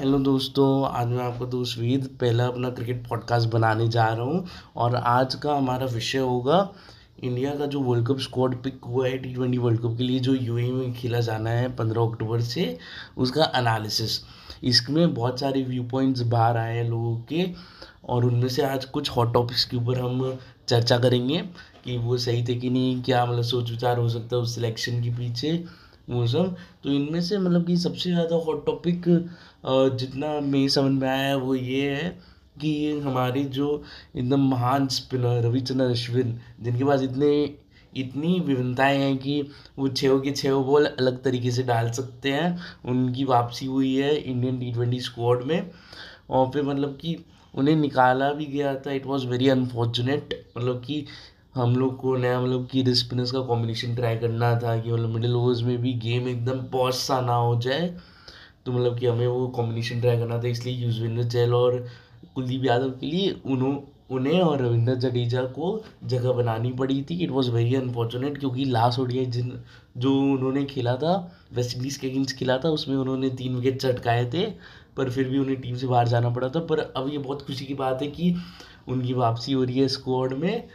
Hello दोस्तों, आज मैं आपका दोस्त वेद पहला अपना क्रिकेट पॉडकास्ट बनाने जा रहा हूँ और आज का हमारा विषय होगा इंडिया का जो वर्ल्ड कप स्क्वाड पिक हुआ है टी ट्वेंटी वर्ल्ड कप के लिए जो यूएई में खेला जाना है पंद्रह अक्टूबर से, उसका एनालिसिस इसमें बहुत सारे व्यू पॉइंट्स बाहर आए हैं लोगों के और उनमें से आज कुछ हॉट टॉपिक्स के ऊपर हम चर्चा करेंगे कि वो सही थे कि नहीं, क्या मतलब सोच विचार हो सकता है उस सिलेक्शन के पीछे, वो सब। तो इनमें से मतलब कि सबसे ज़्यादा हॉट टॉपिक जितना मेरी समझ में आया है वो ये है कि हमारी जो एकदम महान स्पिनर रविचंद्रन अश्विन, जिनके पास इतने, इतनी विभिन्नताएँ हैं कि वो छः के छः बॉल अलग तरीके से डाल सकते हैं। उनकी वापसी हुई है इंडियन टी ट्वेंटी स्क्वाड में और फिर मतलब कि उन्हें निकाला भी गया था। इट वॉज़ वेरी अनफॉर्चुनेट मतलब कि हम लोग को नया मतलब कि स्पिनर्स का कॉम्बिनेशन ट्राई करना था कि मतलब मिडिल ओवर्स में भी गेम एकदम पॉज सा ना हो जाए। तो मतलब कि हमें वो कॉम्बिनेशन ट्राई करना था, इसलिए युजवेंद्र चहल और कुलदीप यादव के लिए उन्हों, उन्हें और रविंद्र जडेजा को जगह बनानी पड़ी थी। इट वॉज़ वेरी अनफॉर्चुनेट क्योंकि लास्ट ओडिया जिन, जो उन्होंने खेला था वेस्ट इंडीज़ के अगेंस्ट खेला था, उसमें उन्होंने तीन विकेट चटकाए थे, पर फिर भी उन्हें टीम से बाहर जाना पड़ा था। पर अब ये बहुत खुशी की बात है कि उनकी वापसी हो रही है स्क्वाड में।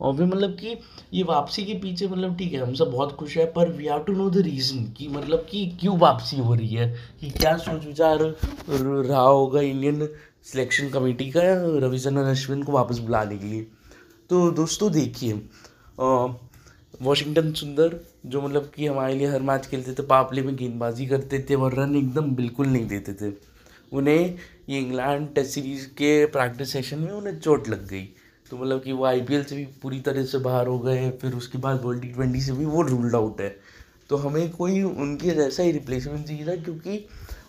और फिर मतलब कि ये वापसी के पीछे मतलब ठीक है, हम सब बहुत खुश है, पर we have to know the reason कि मतलब कि क्यों वापसी हो रही है, कि क्या सोच विचार रहा होगा इंडियन सिलेक्शन कमेटी का रविचंद्रन अश्विन को वापस बुलाने के लिए। तो दोस्तों देखिए वॉशिंगटन सुंदर, जो मतलब कि हमारे लिए हर मैच खेलते थे, पापले में गेंदबाजी करते थे और रन एकदम बिल्कुल नहीं देते थे। उन्हें ये इंग्लैंड टेस्ट सीरीज़ के प्रैक्टिस सेशन में उन्हें चोट लग गई। तो मतलब कि वो आईपीएल से भी पूरी तरह से बाहर हो गए फिर उसके बाद वर्ल्ड टी ट्वेंटी से भी वो रूल्ड आउट है। तो हमें कोई उनके जैसा ही रिप्लेसमेंट चाहिए था, क्योंकि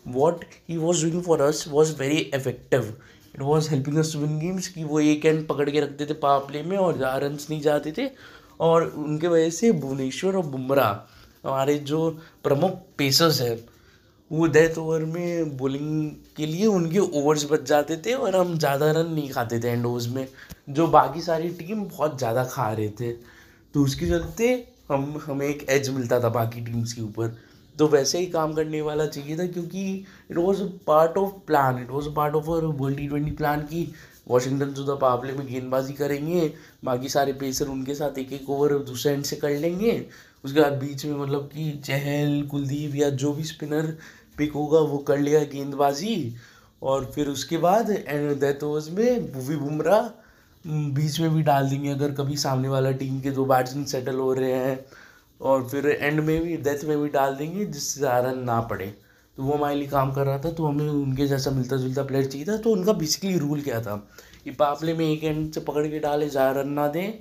what he was doing for us was very effective it was helping us win games कि वो एक एंड पकड़ के रखते थे पावर प्ले में और ज़्यादा रन नहीं जाते थे। और उनके वजह से भुवनेश्वर और बुमराह, हमारे जो प्रमुख पेसर्स हैं वो डेथ ओवर में बॉलिंग के लिए उनके ओवर्स बच जाते थे और हम ज़्यादा रन नहीं खाते थे एंड ओवर्स में। जो बाकी सारी टीम बहुत ज़्यादा खा रहे थे। तो उसके चलते हम, हमें एक एज मिलता था बाकी टीम्स के ऊपर। तो वैसे ही काम करने वाला चाहिए था क्योंकि it was part of plan it was part of our world T twenty plan की वॉशिंगटन सुधा पावले में गेंदबाजी करेंगे, बाकी सारे पेसर उनके साथ एक एक ओवर दूसरे एंड से कर लेंगे। उसके बाद बीच में मतलब कि चहल, कुलदीप या जो भी स्पिनर पिक होगा, वो कर लेगा गेंदबाजी। और फिर उसके बाद डेथ ओवर्स में भूवी बुमराह बीच में भी डाल देंगे अगर कभी सामने वाला टीम के दो बैट्समैन सेटल हो रहे हैं। और फिर एंड में भी डेथ में भी डाल देंगे जिससे ज़्यादा ना पड़े। तो वो हमारे लिए काम कर रहा था तो हमें उनके जैसा मिलता जुलता प्लेयर चाहिए था तो उनका बेसिकली रूल क्या था? कि पापले में एक एंड से पकड़ के डाले ज़्यादा रन ना दें,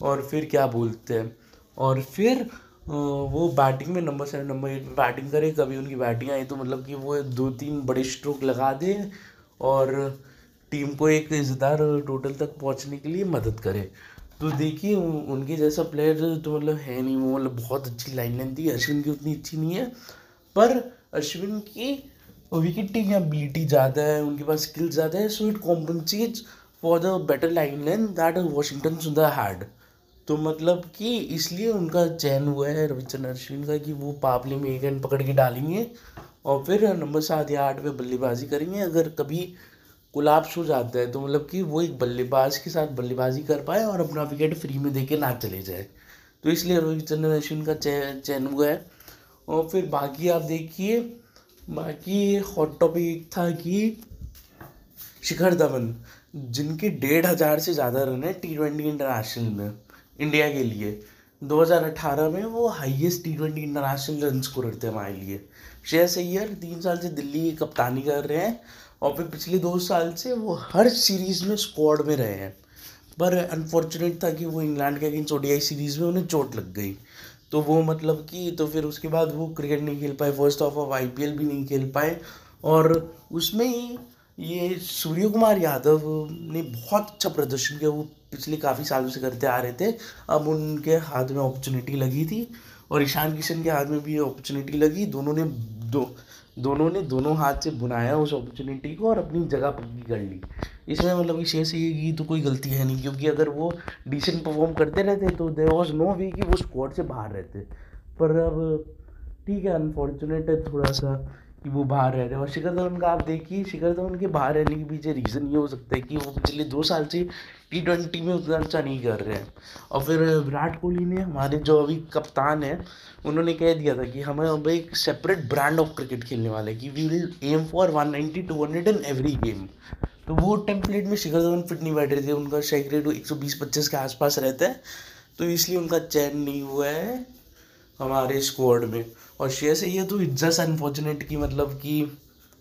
और फिर क्या बोलते हैं? और फिर वो बैटिंग में नंबर सेवन नंबर एट में बैटिंग करे, कभी उनकी बैटिंग आई तो मतलब कि वो दो तीन बड़े स्ट्रोक लगा दे, और टीम को एक इज़्ज़तदार टोटल तक पहुँचने के लिए मदद करे। तो देखिए उनके जैसा प्लेयर तो मतलब है नहीं, वो मतलब बहुत अच्छी लाइन लेंथ थी, अश्विन की उतनी अच्छी नहीं है, पर अश्विन की विकेट विकेटिंग एबिलिटी ज़्यादा है, उनके पास स्किल ज़्यादा है so it compensates for the better line length that Washington Sundar had तो मतलब कि इसलिए उनका चयन हुआ है रविचंद्र अश्विन का कि वो पापले में एक रन पकड़ के डालेंगे और फिर नंबर सात या आठ पे बल्लेबाजी करेंगे। अगर कभी कोलाप्स हो जाता है तो मतलब कि वो एक बल्लेबाज के साथ बल्लेबाजी कर पाए और अपना विकेट फ्री में दे के ना चले जाए। तो इसलिए रविचंद्रन अश्विन का चयन हुआ है। और फिर बाकी आप देखिए, बाकी हॉट टॉपिक था कि शिखर धवन, जिनके डेढ़ हज़ार से ज़्यादा रन है टी ट्वेंटी इंटरनेशनल में इंडिया के लिए। 2018 में वो highest T twenty international run scorer थे हमारे लिए। श्रेयस अय्यर तीन साल से दिल्ली की कप्तानी कर रहे हैं और फिर पिछले दो साल से वो हर सीरीज़ में स्क्वाड में रहे हैं। पर अनफॉर्चुनेट था कि वो इंग्लैंड के अगेंस्ट ओडीआई सीरीज़ में उन्हें चोट लग गई। तो वो मतलब कि तो फिर उसके बाद वो क्रिकेट नहीं खेल पाए फ़र्स्ट ऑफ़ ऑफ़ आईपीएल भी नहीं खेल पाए और उसमें ही ये सूर्य कुमार यादव ने बहुत अच्छा प्रदर्शन किया, वो पिछले काफ़ी सालों से करते आ रहे थे, अब उनके हाथ में अपॉर्चुनिटी लगी थी और ईशान किशन के हाथ में भी अपॉर्चुनिटी लगी, दोनों ने दो, दोनों ने दोनों हाथ से बुनाया उस अपॉर्चुनिटी को और अपनी जगह पक्की कर ली। इसमें मतलब कि शेष ये की तो कोई गलती है नहीं, क्योंकि अगर वो डिसेंट परफॉर्म करते रहते तो देर वॉज़ नो वे कि वो स्क्वाड से बाहर रहते। पर अब ठीक है अनफॉर्चुनेट है थोड़ा सा कि वो बाहर रह रहे हैं। और शिखर धवन का आप देखिए, शिखर धवन के बाहर रहने के पीछे रीज़न ये हो सकता है कि वो पिछले दो साल से टी ट्वेंटी में उतना अच्छा नहीं कर रहे हैं। और फिर विराट कोहली ने, हमारे जो अभी कप्तान हैं, उन्होंने कह दिया था कि हमें अब एक सेपरेट ब्रांड ऑफ़ क्रिकेट खेलने वाले कि we will aim for one ninety two hundred in every game तो वो टेम्पलेट में शिखर धवन फिट नहीं बैठ रहे थे, उनका शेक रेट एक सौ बीस पच्चीस के आसपास रहता है तो इसलिए उनका चयन नहीं हुआ है हमारे स्क्वाड में। और शेयर से ये तो जस्ट अनफॉर्चुनेट की मतलब कि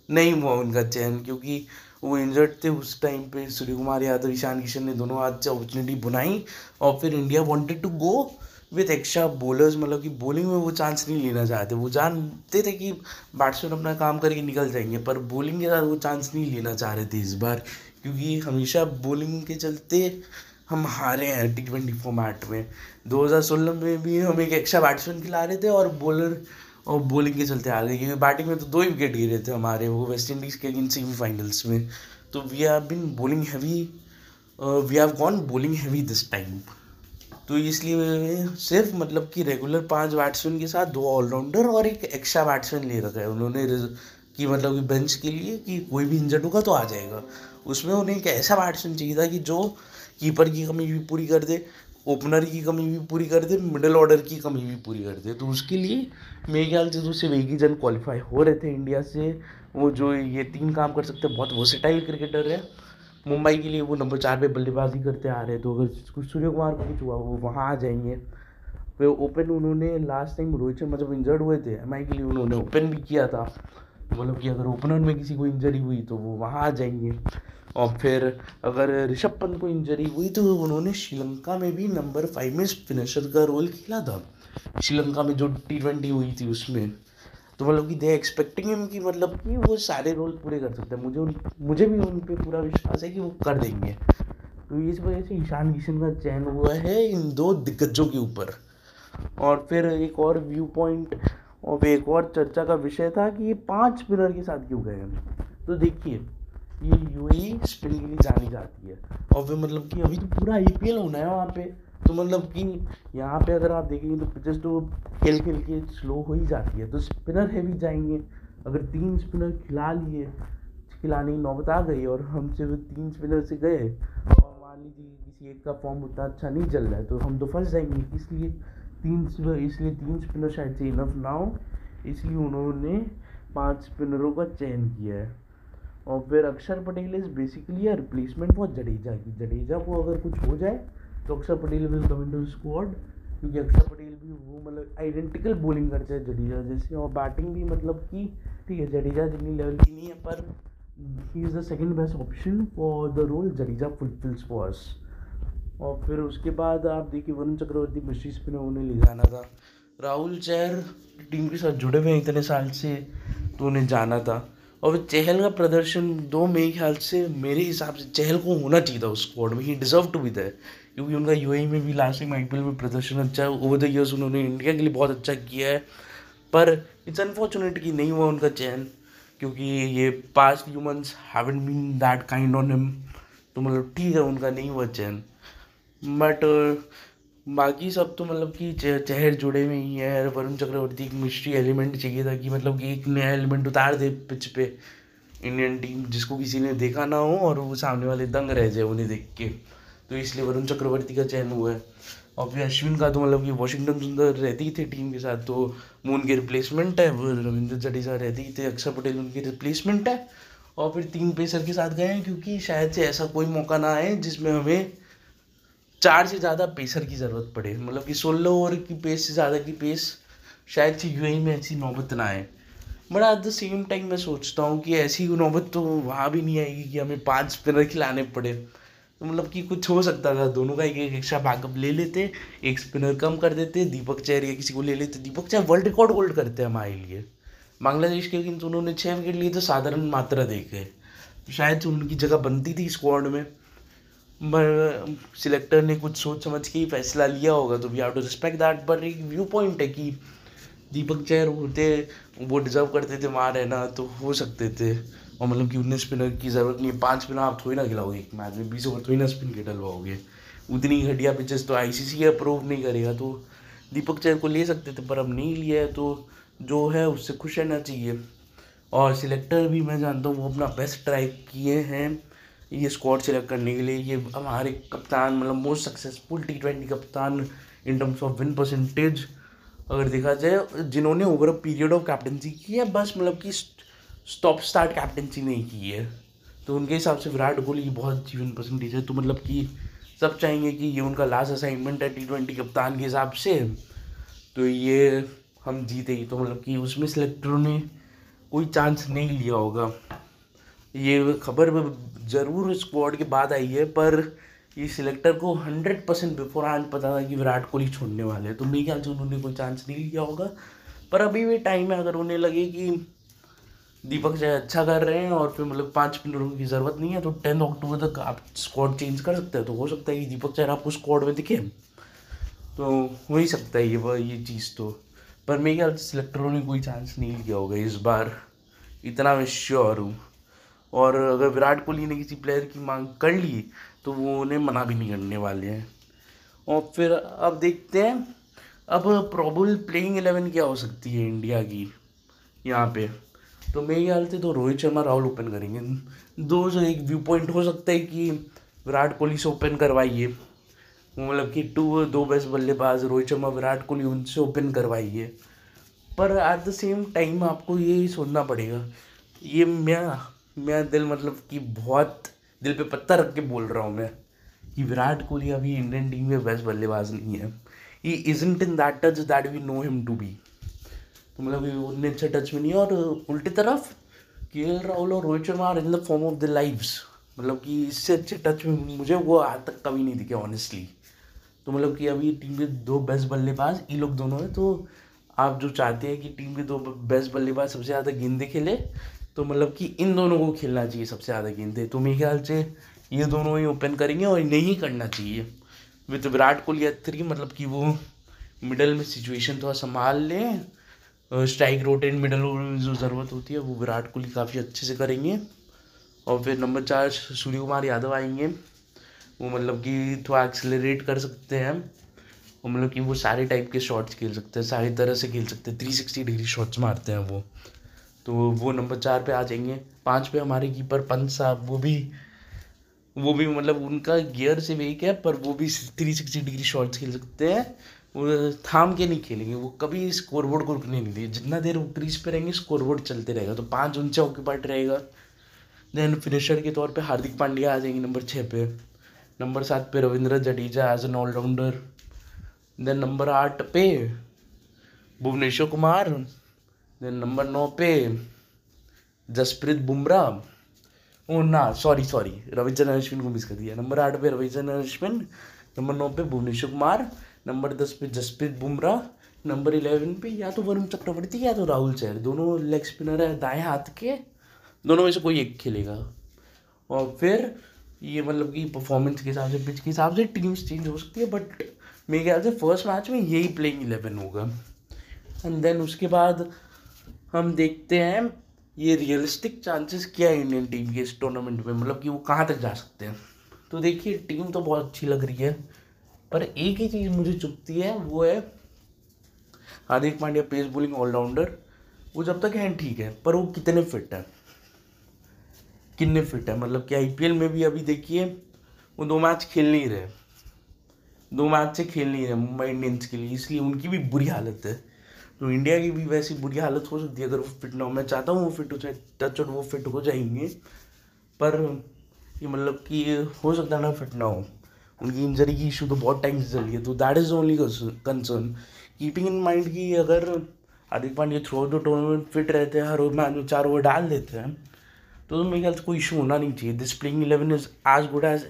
नहीं हुआ उनका चयन, क्योंकि वो इंजर्ड थे उस टाइम पे। सूर्य कुमार यादव, ईशान किशन ने दोनों से अपॉर्चुनिटी बुनाई और फिर India wanted to go with extra bowlers मतलब कि बॉलिंग में वो चांस नहीं लेना चाहते। वो जानते थे कि बैट्समैन अपना काम करके निकल जाएँगे, पर बॉलिंग के साथ वो चांस नहीं लेना चाह रहे थे इस बार, क्योंकि हमेशा बॉलिंग के चलते हम हारे हैं टी ट्वेंटी फॉर्मेट में। 2016 में भी हम एक एक्स्ट्रा बैट्समैन खिला रहे थे और बॉलर और बॉलिंग के चलते आ गए, क्योंकि बैटिंग में तो दो ही विकेट गिरे थे हमारे, वो वेस्ट इंडीज़ के अगेंस्ट सेमीफाइनल्स में। तो we have been bowling heavy we have gone bowling heavy this time तो इसलिए सिर्फ़ मतलब कि रेगुलर पाँच बैट्समैन के साथ दो ऑलराउंडर और एक एक्स्ट्रा बैट्समैन ले रखा है। उन्होंने कि मतलब कि बेंच के लिए कि कोई भी इंजर्ड होगा तो आ जाएगा। उसमें उन्हें एक ऐसा बैट्समैन चाहिए था कि जो कीपर की कमी भी पूरी कर दे ओपनर की कमी भी पूरी कर दे मिडिल ऑर्डर की कमी भी पूरी कर दे। तो उसके लिए मेरे ख्याल से जो एक ही जन क्वालिफाई हो रहे थे इंडिया से। वो जो ये तीन काम कर सकते हैं, बहुत वर्सेटाइल क्रिकेटर है। मुंबई के लिए वो नंबर चार पे बल्लेबाजी करते आ रहे तो अगर सूर्य कुमार को कुछ हुआ वो वहाँ आ जाएँगे। फिर ओपन उन्होंने लास्ट टाइम रोहित शर्मा जब इंजर्ड हुए थे एमआई के लिए उन्होंने ओपन भी किया था। मतलब कि अगर ओपनर में किसी को इंजरी हुई तो वो वहाँ आ जाएँगे। और फिर अगर ऋषभ पंत को इंजरी हुई तो उन्होंने श्रीलंका में भी नंबर फाइव में फिनिशर का रोल खेला था। श्रीलंका में जो टी ट्वेंटी हुई थी उसमें। तो मतलब कि दे एक्सपेक्टिंग हिम कि मतलब कि वो सारे रोल पूरे कर सकते हैं। मुझे उन, मुझे भी उन पर पूरा विश्वास है कि वो कर देंगे। तो इस वजह से ईशान किशन का चयन हुआ है इन दो दिग्गजों के ऊपर। और फिर एक और व्यू पॉइंट और एक और चर्चा का विषय था कि ये पाँच स्पिनर के साथ क्यों गए तो देखिए, ये यू स्पिन के लिए जानी जाती है। और फिर मतलब कि अभी तो पूरा आई होना है वहाँ पे। तो मतलब कि यहाँ पे अगर आप देखेंगे तो पिचेस तो खेल खेल के स्लो हो ही जाती है। तो स्पिनर है भी जाएँगे। अगर तीन स्पिनर खिला लिए, खिलाने की नौबत आ गई और हम सिर्फ़ तीन स्पिनर से गए और मान लीजिए किसी एक का फॉर्म उतना अच्छा नहीं चल रहा है तो हम तो फंस जाएँगे। इसलिए तीन इसलिए तीन स्पिनर शायद से इनफ ना हो। इसलिए उन्होंने पाँच स्पिनरों का चयन किया है। और फिर Akshar Patel is basically a replacement for Jadeja की जडेजा को अगर कुछ हो जाए तो Akshar Patel will come in to squad क्योंकि अक्षर पटेल भी वो मतलब आइडेंटिकल बॉलिंग करते हैं जडेजा जैसे, और बैटिंग भी मतलब कि, ठीक है, जडेजा जितनी लेवल की नहीं है, पर he is the second best option for the role Jadeja fulfils for us और फिर उसके बाद आप देखिए वरुण चक्रवर्ती मिस्ट्री स्पिनर उन्हें ले जाना था। राहुल चैर टीम के साथ जुड़े हुए हैं इतने साल से तो उन्हें जाना था। और चहल का प्रदर्शन दो मेरे ख्याल से मेरे हिसाब से चहल को होना चाहिए था उस स्क्वाड में he deserve to be that क्योंकि उनका यू e में भी लास्ट टाइम आई में प्रदर्शन अच्छा है। ओवर द ईयर्स उन्होंने इंडिया के लिए बहुत अच्छा किया है। पर इट्स अनफॉर्चुनेट कि नहीं हुआ उनका चयन, क्योंकि ये past humans haven been that kind on him तो मतलब ठीक है, उनका नहीं हुआ चयन। बट बाकी सब तो मतलब कि चेहर जुड़े हुए ही है। वरुण चक्रवर्ती एक मिस्ट्री एलिमेंट चाहिए था कि मतलब कि एक नया एलिमेंट उतार दे पिच पे। इंडियन टीम जिसको किसी ने देखा ना हो और वो सामने वाले दंग रह जाए उन्हें देख के। तो इसलिए वरुण चक्रवर्ती का चयन हुआ है। और फिर अश्विन का तो मतलब कि वॉशिंगटन सुंदर रहती ही थे टीम के साथ तो वो उनके रिप्लेसमेंट है वो रविंद्र जडेजा रहती ही थे, अक्षर पटेल उनकी रिप्लेसमेंट है। और फिर तीन पेसर के साथ गए हैं, क्योंकि शायद से ऐसा कोई मौका ना आए जिसमें हमें चार से ज़्यादा पेसर की ज़रूरत पड़े। मतलब कि सोलह ओवर की पेस से ज़्यादा की पेस शायद से यू में ऐसी नौबत ना आए। But at the same time मैं सोचता हूँ कि ऐसी नौबत तो वहाँ भी नहीं आएगी कि हमें पाँच स्पिनर खिलाने पड़े। तो मतलब कि कुछ हो सकता था। दोनों का एक एक एक्स्ट्रा बैकअप ले लेते, एक स्पिनर कम कर देते, दीपक चैर या किसी को ले लेते। Deepak Chahar world record hold करते हैं हमारे लिए। बांग्लादेश के अगेंस्ट उन्होंने छः विकेट लिए तो साधारण मात्रा देखे तो शायद उनकी जगह बनती थी स्क्वाड में। सिलेक्टर ने कुछ सोच समझ के ही फैसला लिया होगा तो we have to respect that पर एक व्यू पॉइंट है कि दीपक चैर होते, वो डिजर्व करते थे वहाँ रहना तो हो सकते थे। और मतलब कि उन्हें स्पिनर की ज़रूरत नहीं है। पाँच स्पिनर आप थोड़ी ना खिलाओगे, एक मैच में बीस ओवर थोड़ी ना स्पिन के डलवाओगे। उतनी घटिया पिचेस तो आई सी अप्रूव नहीं करेगा तो दीपक चैर को ले सकते थे, पर अब नहीं लिया है तो जो है उससे खुश रहना चाहिए। और सिलेक्टर भी मैं जानता हूँ, वो अपना बेस्ट ट्राई किए हैं ये स्क्वाड सिलेक्ट करने के लिए। ये हमारे कप्तान मतलब मोस्ट सक्सेसफुल टी ट्वेंटी कप्तान in terms of win percentage अगर देखा जाए, जिन्होंने ओवर पीरियड ऑफ़ कैप्टनसी की है, बस मतलब कि स्टॉप स्टार्ट कैप्टनसी नहीं की है। तो उनके हिसाब से विराट कोहली की बहुत अच्छी विन परसेंटेज है। तो मतलब कि सब चाहेंगे कि ये उनका लास्ट असाइनमेंट है टी ट्वेंटी कप्तान के हिसाब से। तो ये हम जीते ही। तो मतलब कि उसमें सेलेक्टरों ने कोई चांस नहीं लिया होगा। ये खबर ज़रूर स्क्वाड के बाद आई है, पर ये सिलेक्टर को हंड्रेड परसेंट बिफोर आज पता था कि विराट कोहली छोड़ने वाले हैं। तो मेरे ख्याल से उन्होंने कोई चांस नहीं लिया होगा। पर अभी भी टाइम है, अगर उन्हें लगे कि दीपक जय अच्छा कर रहे हैं और फिर मतलब पाँच मिनटों की ज़रूरत नहीं है तो टेन अक्टूबर तक आप स्क्वाड चेंज कर सकते हैं। तो हो सकता है कि दीपक चहर आपको स्क्वाड में दिखे। तो हो ही सकता है ये वह ये चीज़ तो। पर मेरे ख्याल सिलेक्टरों ने कोई चांस नहीं लिया होगा इस बार। इतना मैं श्योर हूँ। और अगर विराट कोहली ने किसी प्लेयर की मांग कर ली तो वो उन्हें मना भी नहीं करने वाले हैं। और फिर अब देखते हैं, अब प्रॉबल प्लेइंग एलेवन क्या हो सकती है इंडिया की यहाँ पे? तो मेरे ख्याल से तो रोहित शर्मा, राहुल ओपन करेंगे। दो जो एक व्यू पॉइंट हो सकता है कि विराट कोहली से ओपन करवाइए। मतलब कि टू दो बेस्ट बल्लेबाज, रोहित शर्मा, विराट कोहली, उनसे ओपन करवाइए। पर एट द सेम टाइम आपको ये सोचना पड़ेगा। ये मैं मैं दिल मतलब कि बहुत दिल पे पत्ता रख के बोल रहा हूँ मैं, कि विराट कोहली अभी इंडियन टीम में बेस्ट बल्लेबाज नहीं है। He isn't in that touch that we know him to be मतलब उतने अच्छे टच में नहीं और उल्टी तरफ़ के एल राहुल और Rohit Sharma in the form of the lives मतलब कि इससे अच्छे टच में मुझे वो आज तक कभी नहीं दिखे ऑनेस्टली तो मतलब कि अभी टीम के दो बेस्ट बल्लेबाज, ये लोग दोनों हैं तो आप जो चाहते हैं कि टीम के दो बेस्ट बल्लेबाज सबसे ज़्यादा गेंदे खेले तो मतलब कि इन दोनों को खेलना चाहिए सबसे ज़्यादा गेंदे। तो मेरे ख्याल से ये दोनों ही ओपन करेंगे और इन्हें ही करना चाहिए? विद विराट कोहली थ्री मतलब कि वो मिडल में सिचुएशन थोड़ा संभाल लें स्ट्राइक रोटेट मिडल में जो ज़रूरत होती है, वो विराट कोहली काफ़ी अच्छे से करेंगे। और फिर नंबर चार, सूर्य कुमार यादव आएँगे। वो मतलब कि थोड़ा एक्सेलरेट कर सकते हैं। और मतलब कि वो सारे टाइप के शॉट्स खेल सकते हैं, सारी तरह से खेल सकते हैं। थ्री सिक्सटी डिग्री शॉट्स मारते हैं वो। तो वो नंबर चार पे आ जाएँगे। पाँच पे हमारे कीपर पंत साहब, वो भी वो भी मतलब उनका गियर से वेक है, पर वो भी थ्री सिक्सटी डिग्री शॉट्स खेल सकते हैं। थाम के नहीं खेलेंगे, वो कभी स्कोर बोर्ड को रुकने नहीं दिए जितना देर वो क्रीज पे रहेंगे स्कोर बोर्ड चलते रहेगा। तो पाँच उनसे ऑक्यूपाइड रहेगा। देन फिनिशर के तौर पे हार्दिक पांड्या आ जाएँगे नंबर छः पे। नंबर सात पे Ravindra Jadeja as an allrounder then number आठ पे भुवनेश्वर कुमार। देन नंबर नौ पे जसप्रीत बुमराह। ओ ना सॉरी सॉरी रविचंद्रन अश्विन को मिस कर दिया। नंबर आठ पे रविचंद्रन अश्विन, नंबर नौ पे भुवनेश्वर कुमार। नंबर दस पे जसप्रीत बुमराह, नंबर इलेवन पे या तो वरुण चक्रवर्ती या तो राहुल चहर। दोनों लेग स्पिनर है, दाएँ हाथ के। दोनों में से कोई एक खेलेगा। और फिर ये मतलब कि परफॉर्मेंस के हिसाब से पिच के हिसाब से टीम्स चेंज हो सकती है बट मेरे ख्याल से फ़र्स्ट मैच में यही प्लेइंग इलेवन होगा। एंड देन उसके बाद हम देखते हैं, ये रियलिस्टिक चांसेस क्या है इंडियन टीम के इस टूर्नामेंट में? मतलब कि वो कहाँ तक जा सकते हैं? तो देखिए टीम तो बहुत अच्छी लग रही है। पर एक ही चीज़ मुझे चुपती है, वो है Hardik Pandya pace bowling allrounder वो जब तक हैं ठीक है, पर वो कितने फिट है? कितने फिट है? मतलब कि आईपीएल में भी अभी देखिए, वो दो मैच खेल नहीं रहे। दो मैच से खेल नहीं रहे मुंबई इंडियंस के लिए, इसलिए उनकी भी बुरी हालत है। तो इंडिया की भी वैसी बुरी हालत हो सकती है, अगर वो फिट ना हो। मैं चाहता हूँ वो फिट हो जाए टच और वो फिट हो जाएँगे, पर ये मतलब कि हो सकता है ना फिट ना हो। उनकी इंजरी की इशू तो बहुत टाइम से चली है तो that is only concern keeping in mind कि अगर Hardik Pandya through the tournament fit रहते हैं, हर मैच में चार ओवर डाल देते हैं तो मेरे ख्याल से कोई इशू होना नहीं चाहिए। This playing eleven is as good as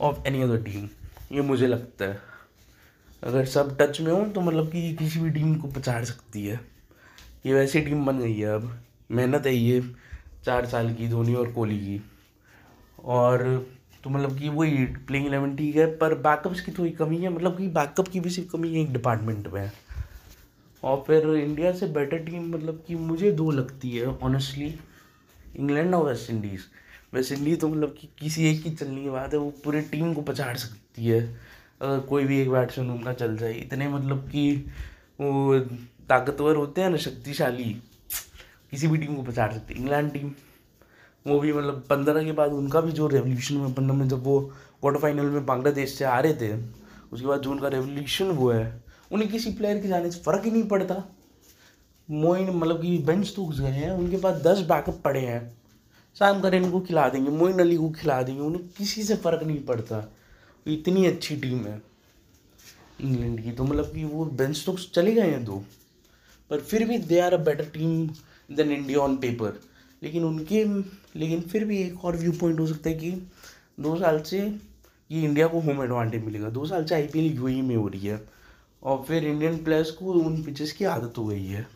of any other team ये मुझे लगता है। अगर सब टच में हो तो मतलब कि किसी भी टीम को पछाड़ सकती है। ये वैसी टीम बन गई है अब। मेहनत है ये, चार साल की, धोनी और कोहली की। और तो मतलब कि वही प्लेइंग इलेवन ठीक है, पर बैकअप्स की थोड़ी कमी है मतलब कि बैकअप की भी सिर्फ़ कमी है एक डिपार्टमेंट में। और फिर इंडिया से बेटर टीम मतलब कि मुझे दो लगती है ऑनेस्टली इंग्लैंड और वेस्ट इंडीज़ वेस्ट इंडीज़ तो मतलब कि किसी एक की चलने की बात है, वो पूरी टीम को पछाड़ सकती है। अगर कोई भी एक बैट्समैन उनका चल जाए, इतने मतलब कि वो ताकतवर होते हैं ना, शक्तिशाली, किसी भी टीम को पछाड़ सकते इंग्लैंड टीम वो भी मतलब पंद्रह के बाद उनका भी जो रेवोल्यूशन में पंद्रह में जब वो क्वार्टर फाइनल में बांग्लादेश से आ रहे थे, उसके बाद जो उनका रेवोल्यूशन हुआ है, उन्हें किसी प्लेयर के जाने से फ़र्क ही नहीं पड़ता। मोइन मतलब कि बेंच तो गए हैं, उनके पास दस बैकअप पड़े हैं। शाम करेन को खिला देंगे, मोइन अली को खिला देंगे, उन्हें किसी से फ़र्क नहीं पड़ता। इतनी अच्छी टीम है इंग्लैंड की तो मतलब कि वो बेंच तो चले गए हैं दो। पर फिर भी they are a better team than India on paper लेकिन उनके, लेकिन फिर भी एक और व्यू पॉइंट हो सकता है कि दो साल से ये इंडिया को होम एडवांटेज मिलेगा। दो साल से आई पी एल यू में हो रही है और फिर इंडियन प्लेयर्स को उन पिचेस की आदत हो गई है।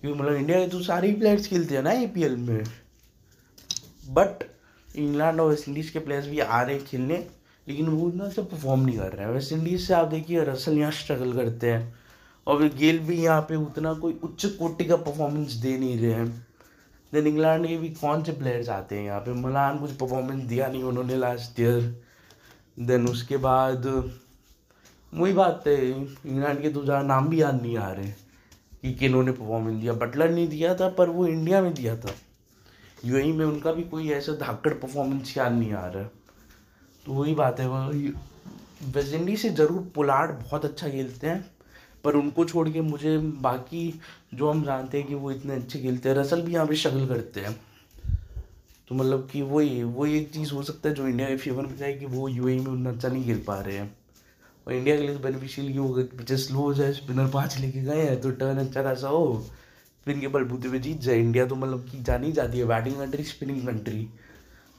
क्योंकि मतलब इंडिया के तो सारे ही प्लेयर्स खेलते हैं ना एल में। बट इंग्लैंड और वेस्ट इंडीज़ के प्लेयर्स भी आ रहे हैं खेलने, लेकिन वो इतना सब परफॉर्म नहीं कर रहे हैं। वेस्ट इंडीज़ से आप देखिए रसल यहाँ स्ट्रगल करते हैं और गेल भी यहाँ पे उतना कोई उच्च कोटि का परफॉर्मेंस दे नहीं रहे हैं। देन इंग्लैंड के भी कौन से प्लेयर्स आते हैं यहाँ पे? मलान कुछ परफॉर्मेंस दिया नहीं उन्होंने लास्ट ईयर देन उसके बाद, वही बात है इंग्लैंड के तो ज़्यादा नाम भी याद नहीं आ रहे कि किन्होंने परफॉर्मेंस दिया। बटलर नहीं दिया था, पर वो इंडिया में दिया था। यूएई में उनका भी कोई ऐसा धाकड़ परफॉर्मेंस याद नहीं आ रहा। तो वही बात है वो वेस्ट इंडीज से ज़रूर पोलार्ड बहुत अच्छा खेलते हैं। पर उनको छोड़ के मुझे बाकी जो हम जानते हैं कि वो इतने अच्छे खेलते हैं, रसल भी यहाँ पे शगल करते हैं। तो मतलब कि वही वही एक चीज़ हो सकता है जो इंडिया के फेवर में जाए कि वो यू में उतना अच्छा नहीं खेल पा रहे हैं। और इंडिया के लिए तो बेनिफिशियल ये होगा कि पिचेस स्लो हो जाए स्पिनर पाँच लेके गए हैं तो टर्न अच्छा खासा हो स्पिन के बलबूते पे जीत जाए। इंडिया तो मतलब कि जानी जाती है बैटिंग कंट्री स्पिनिंग कंट्री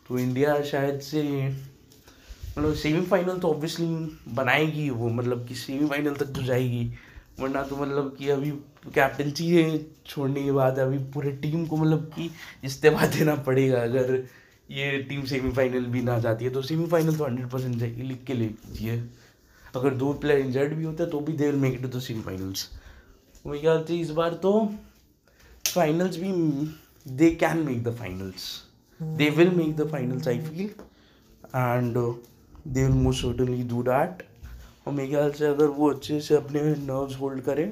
तो इंडिया शायद से मतलब सेमीफाइनल तो ऑब्वियसली बनाएगी वो मतलब कि सेमीफाइनल तक तो जाएगी। वरना तो मतलब कि अभी कैप्टनसी छोड़ने के बाद अभी पूरे टीम को मतलब कि इस्तीफा देना पड़ेगा। अगर ये टीम सेमीफाइनल भी ना जाती है तो सेमीफाइनल तो हंड्रेड परसेंट जाएगी, लिख के ले लीजिए। अगर दो प्लेयर इंजर्ड भी होते हैं तो भी there make it to semifinals मेरे ख्याल से इस बार तो फाइनल्स भी they can make the finals they will make the finals I feel and they will most certainly do that और मेरे ख्याल से अगर वो अच्छे से अपने नर्व्स होल्ड करें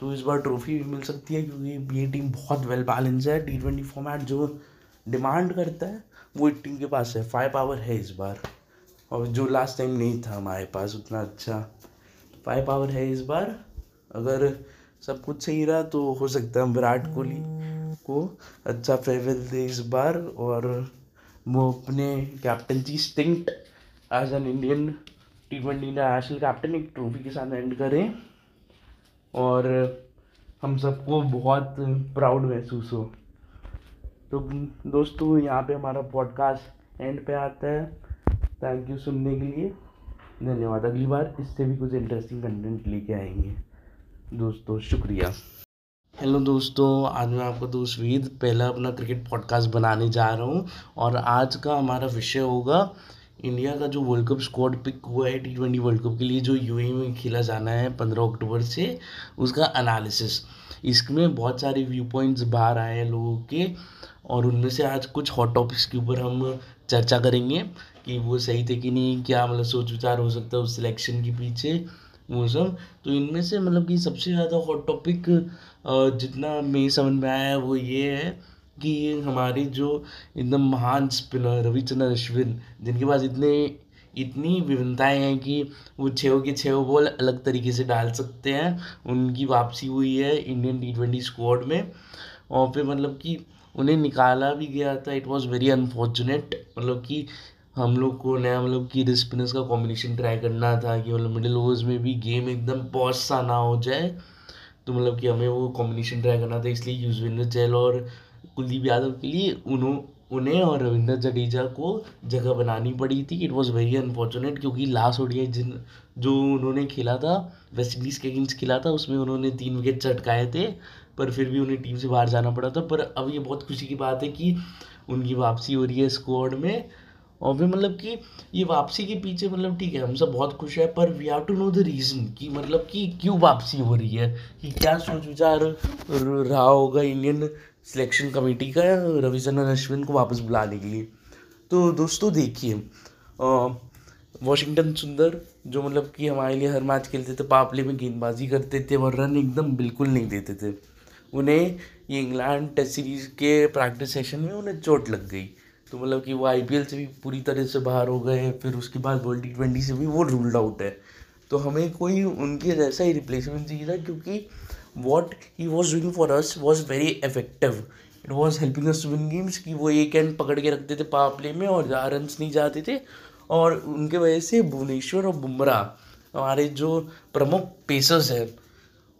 तो इस बार ट्रॉफी भी मिल सकती है, क्योंकि ये टीम बहुत वेल बैलेंस है। टी ट्वेंटी फॉर्मेट जो डिमांड करता है, वो एक टीम के पास है। फाइव पावर है इस बार। और जो लास्ट टाइम नहीं था हमारे पास, उतना अच्छा फाइव पावर है इस बार। अगर सब कुछ सही रहा तो हो सकता है विराट कोहली को अच्छा फेवरेल दे इस बार। और वो अपने captaincy instinct as an Indian T twenty international captain एक ट्रॉफी के साथ एंड करें। और हम सबको बहुत प्राउड महसूस हो। तो दोस्तों, यहाँ पे हमारा पॉडकास्ट एंड पे आता है। थैंक यू सुनने के लिए। धन्यवाद अगली बार। इससे भी कुछ इंटरेस्टिंग कंटेंट लेके आएँगे। दोस्तों, शुक्रिया। हेलो दोस्तों, आज मैं आपका दोस्त वेद, पहला अपना क्रिकेट पॉडकास्ट बनाने जा रहा हूँ। और आज का हमारा विषय होगा इंडिया का जो वर्ल्ड कप स्क्वाड पिक हुआ है टी ट्वेंटी वर्ल्ड कप के लिए, जो यू में खेला जाना है पंद्रह अक्टूबर से, उसका एनालिसिस इसमें बहुत सारे व्यू पॉइंट्स बाहर आए हैं लोगों के, और उनमें से आज कुछ हॉट टॉपिक्स के ऊपर हम चर्चा करेंगे कि वो सही थे कि नहीं, क्या मतलब सोच विचार हो सकता है उस सिलेक्शन के पीछे, वो सब। तो इनमें से मतलब कि सबसे ज़्यादा हॉट टॉपिक जितना मेरी समझ में आया है वो ये है कि हमारी जो एकदम महान स्पिनर रविचंद्र अश्विन, जिनके पास इतने, इतनी विभिन्नताएँ हैं कि वो छः के छः बॉल अलग तरीके से डाल सकते हैं। उनकी वापसी हुई है इंडियन टी ट्वेंटी स्क्वाड में और फिर मतलब कि उन्हें निकाला भी गया था। इट वॉज़ वेरी अनफॉर्चुनेट मतलब कि हम लोग को नया मतलब कि स्पिनर्स का कॉम्बिनेशन ट्राई करना था कि मतलब मिडिल ओवर्स में भी गेम एकदम पॉज सा ना हो जाए। तो मतलब कि हमें वो कॉम्बिनेशन ट्राई करना था, इसलिए युजवेंद्र चहल और कुलदीप यादव के लिए उन्हों, उन्हें और रविंद्र जडेजा को जगह बनानी पड़ी थी। इट वॉज़ वेरी अनफॉर्चुनेट क्योंकि लास्ट ओडिया जिन, जो उन्होंने खेला था वेस्ट इंडीज़ के अगेंस्ट खेला था, उसमें उन्होंने तीन विकेट चटकाए थे, पर फिर भी उन्हें टीम से बाहर जाना पड़ा था। पर अब ये बहुत खुशी की बात है कि उनकी वापसी हो रही है स्क्वाड में। और फिर मतलब कि ये वापसी के पीछे मतलब ठीक है, हम सब बहुत खुश है, पर we have to know the reason कि मतलब कि क्यों वापसी हो रही है, कि क्या सोच विचार रहा होगा इंडियन सिलेक्शन कमेटी का रविचंद्रन अश्विन को वापस बुलाने के लिए। तो दोस्तों, देखिए वॉशिंगटन सुंदर, जो मतलब कि हमारे लिए हर मैच खेलते थे, पापले में गेंदबाजी करते थे और रन एकदम बिल्कुल नहीं देते थे। उन्हें ये इंग्लैंड टेस्ट सीरीज़ के प्रैक्टिस सेशन में उन्हें चोट लग गई। तो मतलब कि वो आईपीएल से भी पूरी तरह से बाहर हो गए फिर उसके बाद वर्ल्ड टी ट्वेंटी से भी वो रूल्ड आउट है। तो हमें कोई उनके जैसा ही रिप्लेसमेंट चाहिए था, क्योंकि what he was doing for us was very effective it was helping us win games कि वो एक एंड पकड़ के रखते थे पावर प्ले में और ज़्यादा रन नहीं जाते थे। और उनके वजह से भुवनेश्वर और बुमराह, हमारे जो प्रमुख पेसर्स हैं,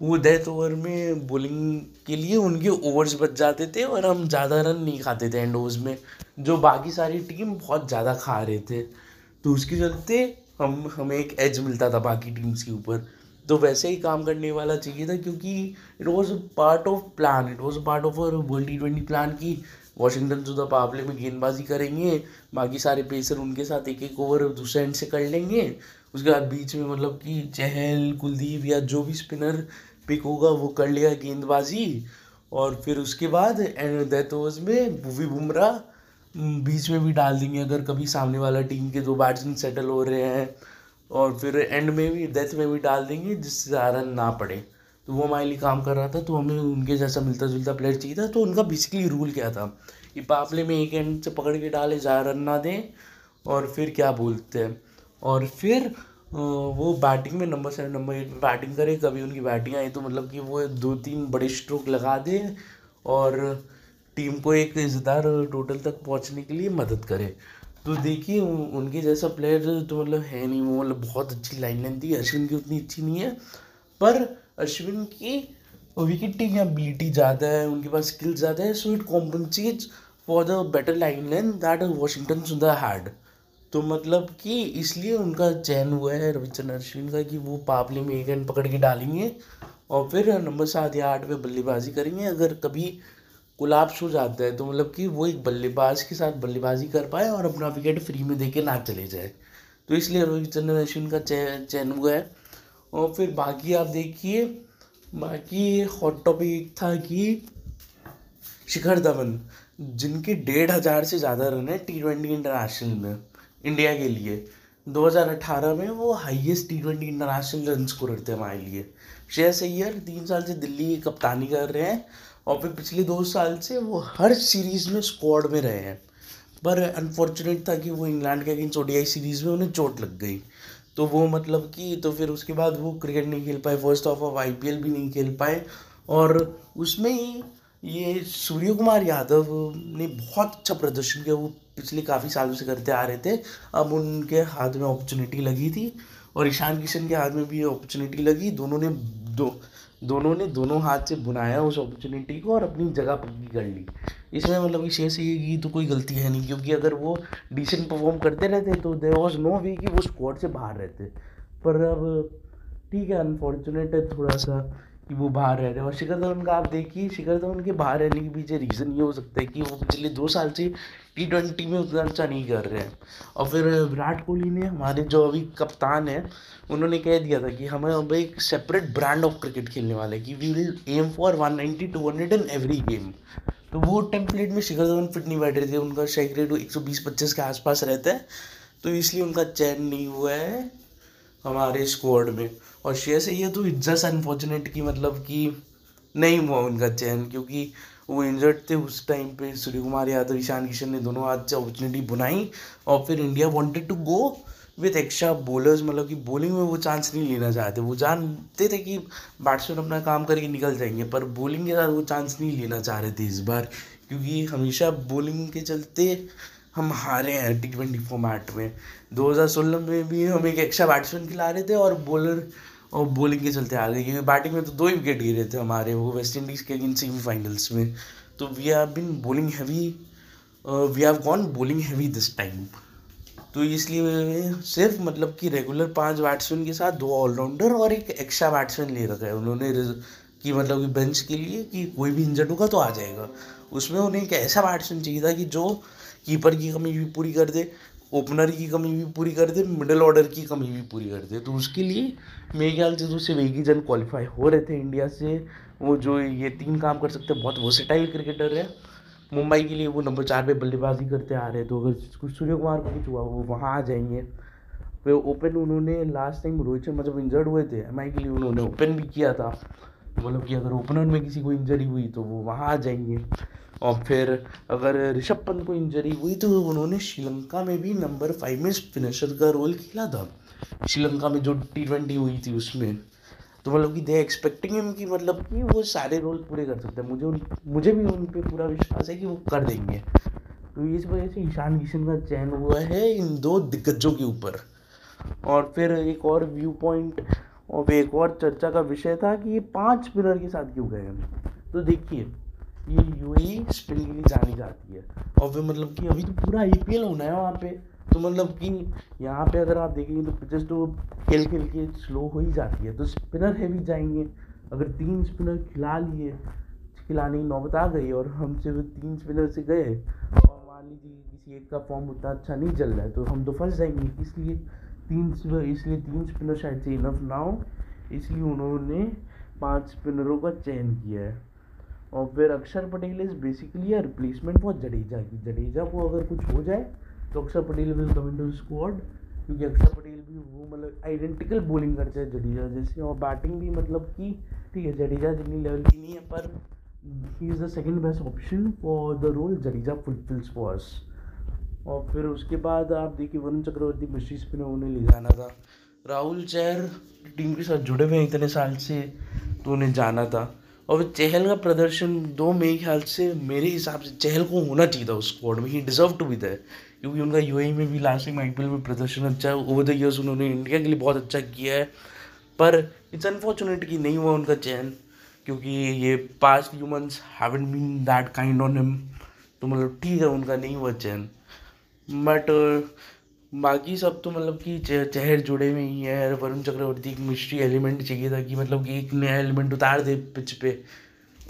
वो डेथ ओवर में बॉलिंग के लिए उनके ओवर्स बच जाते थे और हम ज़्यादा रन नहीं खाते थे एंड ओवर्स में। जो बाकी सारी टीम बहुत ज़्यादा खा रहे थे। तो उसके चलते हम, हमें एक एज मिलता था बाकी टीम्स के ऊपर। तो वैसे ही काम करने वाला चाहिए था क्योंकि it was a part of plan it was a part of our world T twenty plan की वॉशिंगटन सुधा पावले में गेंदबाजी करेंगे, बाकी सारे पेसर उनके साथ एक एक ओवर दूसरे एंड से कर लेंगे। उसके बाद बीच में मतलब कि चहल, कुलदीप या जो भी स्पिनर पिक होगा, वो कर लिया गेंदबाजी। और फिर उसके बाद एंड ओवर्स में भूवी बुमराह बीच में भी डाल देंगे अगर कभी सामने वाला टीम के दो बैट्समैन सेटल हो रहे हैं। और फिर एंड में भी डेथ में भी डाल देंगे, जिससे ज़्यादा ना पड़े। तो वो हमारे लिए काम कर रहा था तो हमें उनके जैसा मिलता जुलता प्लेयर चाहिए था तो उनका बेसिकली रूल क्या था? कि पापले में एक एंड से पकड़ के डाले ज़्यादा रन ना दें, और फिर क्या बोलते हैं? और फिर वो बैटिंग में नंबर सेवन नंबर एट में बैटिंग करे, कभी उनकी बैटिंग आई तो मतलब कि वो दो तीन बड़े स्ट्रोक लगा दे, और टीम को एक इज्जतदार टोटल तक पहुँचने के लिए मदद करे। तो देखिए उनके जैसा प्लेयर तो मतलब है नहीं, वो मतलब बहुत अच्छी लाइन लेन थी, अश्विन की उतनी अच्छी नहीं है, पर अश्विन की विकेट टेकिंग एबिलिटी ज़्यादा है, उनके पास स्किल ज़्यादा है so it compensates for the better line length that Washington Sundar had तो मतलब कि इसलिए उनका चयन हुआ है रविचंद्र अश्विन का कि वो पापले में एक एंड पकड़ के डालेंगे और फिर नंबर सात या आठ पे बल्लेबाजी करेंगे। अगर कभी कोलाप्स हो जाता है तो मतलब कि वो एक बल्लेबाज के साथ बल्लेबाजी कर पाए और अपना विकेट फ्री में दे के ना चले जाए। तो इसलिए रोहित चंद्र अश्विन का चयन हुआ है। और फिर बाकी आप देखिए, बाकी हॉट टॉपिक था कि शिखर धवन, जिनके डेढ़ हज़ार से ज़्यादा रन है टी ट्वेंटी इंटरनेशनल में इंडिया के लिए। 2018 में वो highest T twenty international run scorer थे हमारे लिए। श्रेयस अय्यर तीन साल से दिल्ली की कप्तानी कर रहे हैं और फिर पिछले दो साल से वो हर सीरीज़ में स्क्वाड में रहे हैं। पर अनफॉर्चुनेट था कि वो इंग्लैंड के अगेंस्ट ओडीआई सीरीज़ में उन्हें चोट लग गई। तो वो मतलब कि तो फिर उसके बाद वो क्रिकेट नहीं खेल पाए फ़र्स्ट ऑफ़ ऑफ़ आईपीएल भी नहीं खेल पाए। और उसमें ही ये सूर्य कुमार यादव ने बहुत अच्छा प्रदर्शन किया। वो पिछले काफ़ी सालों से करते आ रहे थे। अब उनके हाथ में अपॉर्चुनिटी लगी थी और ईशान किशन के हाथ में भी अपॉर्चुनिटी लगी। दोनों ने दो दोनों ने दोनों हाथ से बुनाया उस अपॉर्चुनिटी को और अपनी जगह पक्की कर ली। इसमें मतलब कि शेष ये की तो कोई गलती है नहीं, क्योंकि अगर वो डिसेंट परफॉर्म करते रहते तो देर वॉज़ नो वे कि वो स्क्वाड से बाहर रहते। पर अब ठीक है अनफॉर्चुनेट है थोड़ा सा। कि वो बाहर रह रहे हैं। और शिखर धवन का आप देखिए, शिखर धवन के बाहर रहने के पीछे रीज़न ये हो सकता है कि वो पिछले दो साल से टी ट्वेंटी में उतना अच्छा नहीं कर रहे हैं। और फिर विराट कोहली ने हमारे जो अभी कप्तान हैं, उन्होंने कह दिया था कि हमें अब एक सेपरेट ब्रांड ऑफ़ क्रिकेट खेलने वाले कि we will aim for one ninety two hundred in every game तो वो टेम्पलेट में शिखर धवन फिट नहीं बैठ रहे थे, उनका शेक रेट एक सौ बीस पच्चीस के आसपास रहता है। तो इसलिए उनका चयन नहीं हुआ है हमारे स्क्वाड में। और शेयर से ये तो जस्ट अनफॉर्चुनेट की मतलब कि नहीं हुआ उनका चयन, क्योंकि वो इंजर्ड थे उस टाइम पे सूर्य कुमार यादव, ईशान किशन ने दोनों हाथ से अपॉर्चुनिटी बुनाई और फिर India wanted to go with extra bowlers मतलब कि बॉलिंग में वो चांस नहीं लेना चाहते। वो जानते थे कि बैट्समैन अपना काम करके निकल जाएँगे, पर बॉलिंग के साथ वो चांस नहीं लेना चाह रहे थे इस बार, क्योंकि हमेशा बॉलिंग के चलते हम हारे हैं टी ट्वेंटी फॉर्मेट में। 2016 में भी हम एक एक्स्ट्रा बैट्समैन खिला रहे थे और बॉलर और बॉलिंग के चलते आ गए क्योंकि बैटिंग में तो दो ही विकेट गिरे थे हमारे, वो वेस्ट इंडीज़ के अगेंस्ट सेमीफाइनल्स में। तो we have been bowling heavy we have gone bowling heavy this time तो इसलिए सिर्फ़ मतलब कि रेगुलर पाँच बैट्समैन के साथ दो ऑलराउंडर और एक एक्स्ट्रा बैट्समैन ले रखा है। उन्होंने कि मतलब कि बेंच के लिए कि कोई भी इंजर्ड होगा तो आ जाएगा। उसमें उन्हें एक ऐसा बैट्समैन चाहिए था कि जो कीपर की कमी भी पूरी कर दे, ओपनर की कमी भी पूरी कर दे मिडिल ऑर्डर की कमी भी पूरी कर दे। तो उसके लिए मेरे ख्याल से जो एक ही जन क्वालिफाई हो रहे थे इंडिया से। वो जो ये तीन काम कर सकते हैं, बहुत वर्सेटाइल क्रिकेटर है। मुंबई के लिए वो नंबर चार पे बल्लेबाजी करते आ रहे हैं। तो अगर कुछ सूर्य कुमार को कुछ हुआ, वो वहाँ आ जाएँगे। फिर ओपन उन्होंने लास्ट टाइम रोहित शर्मा जब इंजर्ड हुए थे एम के लिए उन्होंने ओपन भी किया था। मतलब कि अगर ओपनर में किसी को इंजरी हुई तो वो वहाँ आ जाएँगे। और फिर अगर ऋषभ पंत को इंजरी हुई तो उन्होंने श्रीलंका में भी नंबर फाइव में फिनिशर का रोल खेला था। श्रीलंका में जो टी ट्वेंटी हुई थी उसमें। तो मतलब कि दे एक्सपेक्टिंग हिम कि मतलब कि वो सारे रोल पूरे कर सकते हैं। मुझे उन, मुझे भी उन पर पूरा विश्वास है कि वो कर देंगे। तो इस वजह से ईशान किशन का चयन हुआ है इन दो दिग्गजों के ऊपर। और फिर एक और व्यू पॉइंट और एक और चर्चा का विषय था कि ये पाँच स्पिनर के साथ क्यों गए हम तो देखिए ये यू स्पिन के लिए जानी जाती है। और वे मतलब कि अभी तो पूरा आई होना है वहाँ पे। तो मतलब कि यहाँ पे अगर आप देखेंगे तो पिचेस तो खेल खेल के स्लो हो ही जाती है। तो स्पिनर है भी जाएँगे। अगर तीन स्पिनर खिला लिए, खिलाने की नौबत आ गई और हम सिर्फ़ तीन स्पिनर से गए, और मान लीजिए किसी एक का फॉर्म उतना अच्छा नहीं चल रहा है तो हम तो फंस जाएँगे। इसलिए तीन इसलिए तीन स्पिनर शायद से इनफ ना हो। इसलिए उन्होंने पाँच स्पिनरों का चयन किया है। और फिर Akshar Patel is basically a replacement for Jadeja की जडेजा को अगर कुछ हो जाए तो Akshar Patel will come in to squad क्योंकि अक्षर पटेल भी वो मतलब आइडेंटिकल बॉलिंग करते हैं जडेजा जैसे। और बैटिंग भी मतलब कि, ठीक है जडेजा जितनी लेवल की नहीं है, पर he is the second best option for the role Jadeja fulfils for us और फिर उसके बाद आप देखिए वरुण चक्रवर्ती मिस्ट्री स्पिनर उन्हें ले जाना था। राहुल चैर टीम के साथ जुड़े हुए हैं इतने साल से तो उन्हें जाना था। और चहल का प्रदर्शन दो मेरे ख्याल से, मेरे हिसाब से चहल को होना चाहिए था उस स्क्वाड में। He deserve to be that क्योंकि उनका यू में भी लास्ट टाइम आई में प्रदर्शन अच्छा है ओवर द ईयर्स उन्होंने इंडिया के लिए बहुत अच्छा किया है। पर इट्स अनफॉर्चुनेट कि नहीं हुआ उनका चयन क्योंकि ये past humans haven been that kind on him तो मतलब ठीक है, उनका नहीं हुआ चयन बट बाकी सब तो मतलब कि चेहर जुड़े हुए ही है वरुण चक्रवर्ती एक मिस्ट्री एलिमेंट चाहिए था कि मतलब कि एक नया एलिमेंट उतार दे पिच पे।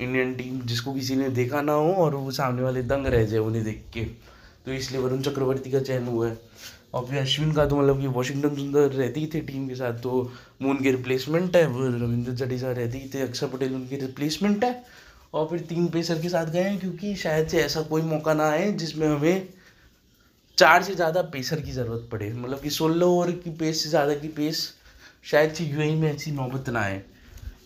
इंडियन टीम जिसको किसी ने देखा ना हो और वो सामने वाले दंग रह जाए उन्हें देख के। तो इसलिए वरुण चक्रवर्ती का चयन हुआ है। और फिर अश्विन का तो मतलब कि वॉशिंगटन सुंदर रहती ही थे टीम के साथ तो वो उनके रिप्लेसमेंट है, वो रविंद्र जडेजा रहते ही थे, अक्षर पटेल उनके रिप्लेसमेंट है। और फिर तीन पेसर के साथ गए हैं, क्योंकि शायद से ऐसा कोई मौका ना आए जिसमें हमें चार से ज़्यादा पेसर की ज़रूरत पड़े। मतलब कि सोलह ओवर की पेस से ज़्यादा की पेस शायद से यू में ऐसी नौबत ना आए।